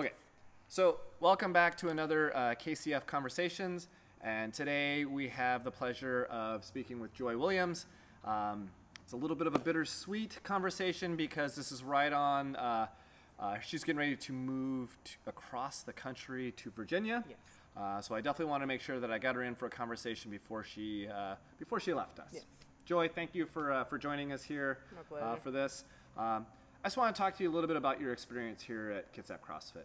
Okay, so welcome back to another uh, KCF Conversations, and today we have the pleasure of speaking with Joy Williams. Um, it's a little bit of a bittersweet conversation because this is right on. Uh, uh, she's getting ready to move to, across the country to Virginia. Yes. Uh, so I definitely want to make sure that I got her in for a conversation before she uh, before she left us. Yes. Joy, thank you for uh, for joining us here uh, for this. Um, I just want to talk to you a little bit about your experience here at Kitsap CrossFit.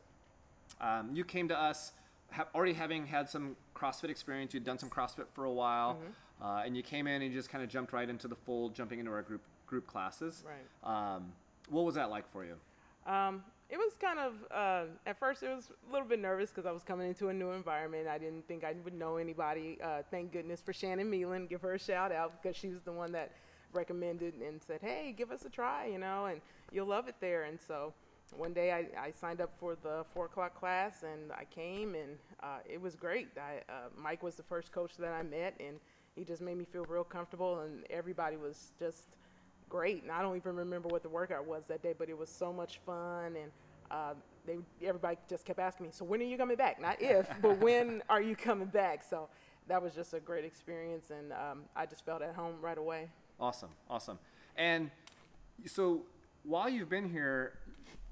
Um, you came to us ha- already having had some CrossFit experience. You'd done some CrossFit for a while, Mm-hmm. uh, and you came in and you just kind of jumped right into the fold, jumping into our group group classes. Right. Um, what was that like for you? Um, it was kind of uh, at first it was a little bit nervous because I was coming into a new environment. I didn't think I would know anybody. Uh, thank goodness for Shannon Meelan. Give her a shout out because she was the one that recommended and said, "Hey, give us a try," you know, and you'll love it there. And so one day I, I signed up for the four o'clock class and I came and uh, it was great. I, uh, Mike was the first coach that I met and he just made me feel real comfortable and everybody was just great. And I don't even remember what the workout was that day, but it was so much fun. And uh, they, everybody just kept asking me, "So when are you coming back? Not if, but when are you coming back?" So that was just a great experience, and um, I just felt at home right away. Awesome, awesome. And so while you've been here,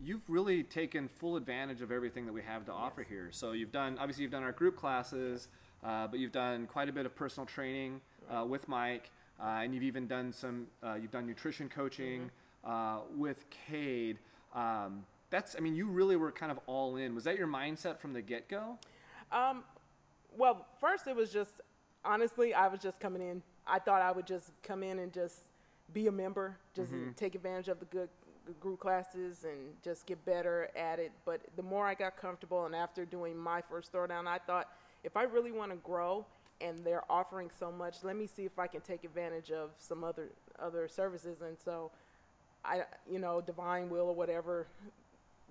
you've really taken full advantage of everything that we have to offer here. So you've done obviously you've done our group classes, uh, but you've done quite a bit of personal training uh, with Mike, uh, and you've even done some uh, you've done nutrition coaching uh, with Cade. Um, that's I mean you really were kind of all in. Was that your mindset from the get go? Um, well, first it was just honestly, I was just coming in. I thought I would just come in and just be a member, just mm-hmm. take advantage of the good good group classes and just get better at it. But the more I got comfortable, and after doing my first throwdown, I thought if I really want to grow and they're offering so much, let me see if I can take advantage of some other other services. And so, I you know Divine Will or whatever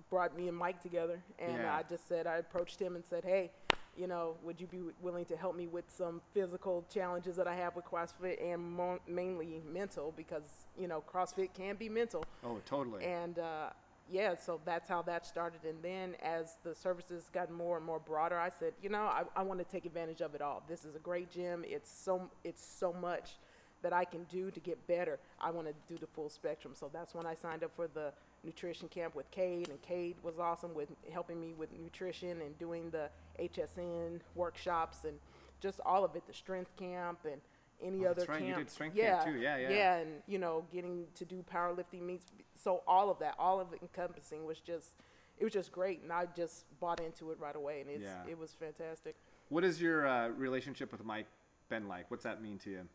brought me and Mike together, and Yeah. I just said I approached him and said, hey, you know, would you be willing to help me with some physical challenges that I have with CrossFit and mo- mainly mental because you know CrossFit can be mental, Oh, totally. and uh, yeah, so that's how that started. And then as the services got more and more broader, I said, you know, I, I want to take advantage of it all. This is a great gym. It's so it's so much that I can do to get better. I want to do the full spectrum. So that's when I signed up for the nutrition camp with Cade, and Cade was awesome with helping me with nutrition and doing the HSN workshops and just all of it, the strength camp and any Oh, other right, you did strength yeah, camp too. Yeah, yeah. Yeah, and you know, getting to do powerlifting meets. So all of that, all of it encompassing was just, it was just great, and I just bought into it right away, and it's, Yeah. it was fantastic. What is your uh, relationship with Mike been like? What's that mean to you?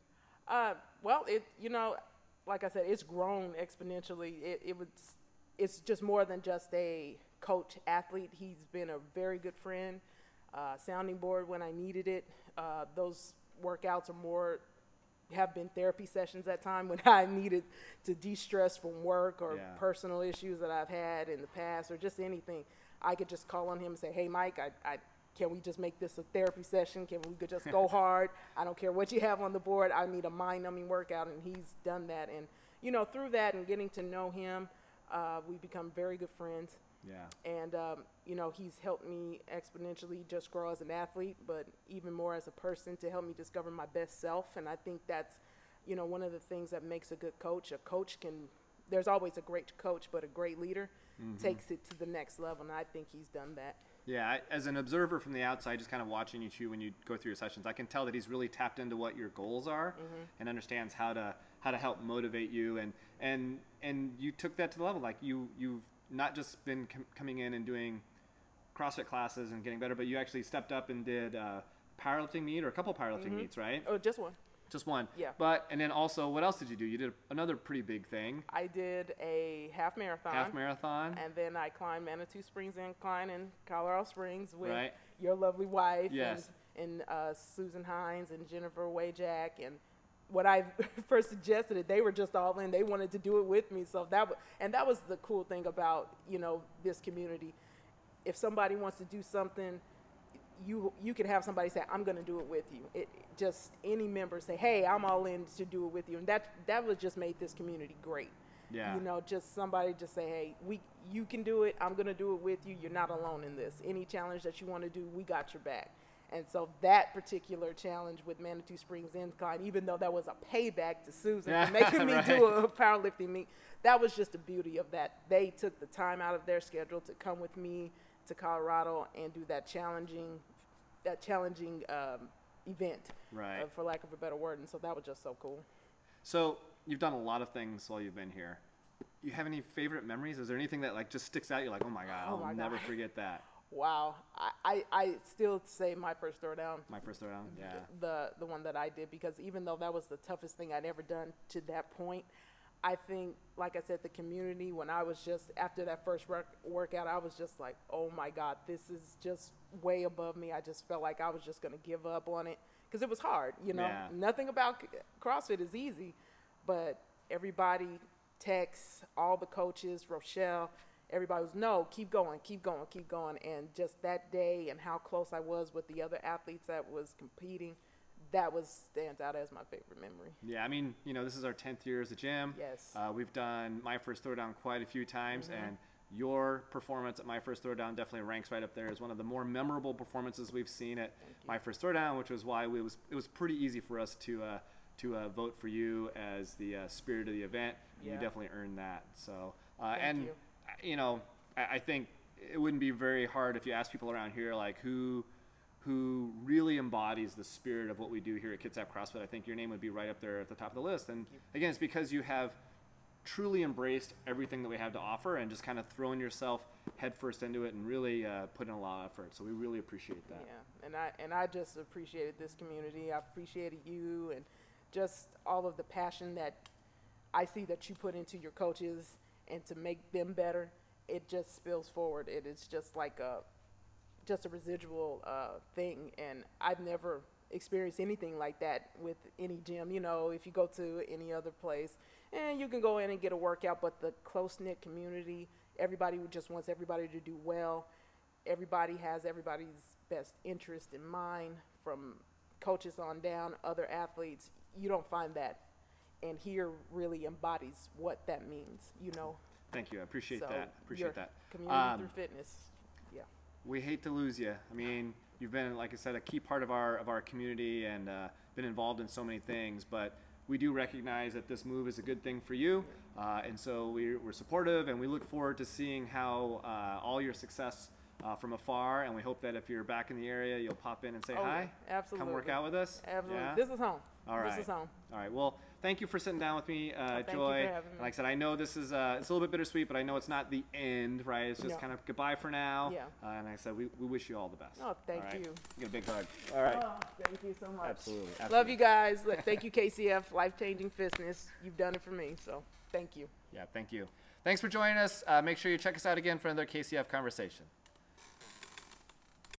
Uh, well, it you know, like I said, it's grown exponentially. It, it was, it's just more than just a coach athlete. He's been a very good friend, uh, sounding board when I needed it. Uh, those workouts are more have been therapy sessions at time when I needed to de-stress from work or Yeah. personal issues that I've had in the past or just anything. I could just call on him and say, "Hey, Mike, I, I can we just make this a therapy session? Can we could just go hard? I don't care what you have on the board. I need a mind-numbing workout." And he's done that. And you know, through that and getting to know him, uh, we become very good friends Yeah. and um, you know he's helped me exponentially just grow as an athlete but even more as a person to help me discover my best self. And i think that's you know one of the things that makes a good coach. A coach can there's always a great coach but a great leader takes it to the next level and i think he's done that. Yeah, I, as an observer from the outside, just kind of watching you two when you go through your sessions, I can tell that he's really tapped into what your goals are and understands how to how to help motivate you. And and and you took that to the level like you you've not just been com- coming in and doing CrossFit classes and getting better, but you actually stepped up and did uh, powerlifting meet or a couple powerlifting meets, right? oh just one Just one. Yeah. But and then also, what else did you do? You did another pretty big thing, i did a half marathon half marathon. and then i climbed manitou springs incline in colorado springs with Right. your lovely wife Yes. and, and uh, susan hines and jennifer wayjack and when I first suggested it, they were just all in. They wanted to do it with me. So that was, and that was the cool thing about you know this community. If somebody wants to do something, you you can have somebody say, "I'm going to do it with you." It just any member say, "Hey, I'm all in to do it with you," and that that was just made this community great. Yeah. You know, just somebody just say, hey, we, you can do it. I'm gonna do it with you. You're not alone in this. Any challenge that you want to do, we got your back. And so that particular challenge with Manitou Springs Incline, even though that was a payback to Susan for making me right. do a powerlifting meet, that was just the beauty of that. They took the time out of their schedule to come with me to Colorado and do that challenging, that challenging um, event, Right. uh, for lack of a better word. And so that was just so cool. So you've done a lot of things while you've been here. You have any favorite memories? Is there anything that like just sticks out? You're like, oh my god, Oh I'll my never God. forget that. Wow, I, I, I still say my first throwdown My first throwdown. Yeah. the the one that I did because even though that was the toughest thing I'd ever done to that point, I think, like I said, the community when I was just after that first work, workout, I was just like, oh my God, this is just way above me. I just felt like I was just gonna give up on it because it was hard. You know, Yeah. nothing about CrossFit is easy, but everybody, Tex, all the coaches, Rochelle. Everybody was no, keep going, keep going, keep going, and just that day and how close I was with the other athletes that was competing, that was stands out as my favorite memory. Yeah, I mean, you know, this is our 10th year as a gym. Yes. Uh, we've done my first throwdown quite a few times, Mm-hmm. and your performance at my first throwdown definitely ranks right up there as one of the more memorable performances we've seen at my first throwdown, which was why we was it was pretty easy for us to uh, to uh, vote for you as the uh, spirit of the event. You definitely earned that. So, uh, Thank and you. You know, I, I think it wouldn't be very hard if you ask people around here like who who really embodies the spirit of what we do here at Kitsap CrossFit. I think your name would be right up there at the top of the list. And again, it's because you have truly embraced everything that we have to offer and just kind of thrown yourself headfirst into it and really uh, put in a lot of effort. So we really appreciate that. Yeah, and I and I just appreciated this community. I appreciated you and just all of the passion that I see that you put into your coaches and to make them better. It just spills forward. It is just like a just a residual uh, thing, and I've never experienced anything like that with any gym. You know, if you go to any other place, and you can go in and get a workout, but the close knit community, everybody just wants everybody to do well. Everybody has everybody's best interest in mind, from coaches on down, other athletes. You don't find that, and here really embodies what that means. You know, Thank you. I appreciate so that. Appreciate that. Community Um, through fitness. Yeah. we hate to lose you. I mean, you've been, like I said, a key part of our of our community and uh, been involved in so many things. But we do recognize that this move is a good thing for you, uh, and so we're, we're supportive, and we look forward to seeing how uh, all your success uh, from afar. And we hope that if you're back in the area, you'll pop in and say Oh, hi. absolutely. Come work out with us. Absolutely. Yeah? This is home. All right. This is home. All right. Well, thank you for sitting down with me, uh, thank you Joy. for having me. Like I said, I know this is uh, it's a little bit bittersweet, but I know it's not the end, right? It's just No. kind of goodbye for now. Yeah. Uh, and like I said, we, we wish you all the best. Oh, thank All right? you. Get a big hug. All right. Oh, thank you so much. Absolutely. Love you guys. Look, Thank you, KCF. Life changing fitness. You've done it for me. So thank you. Yeah. Thank you. Thanks for joining us. Uh, make sure you check us out again for another KCF conversation.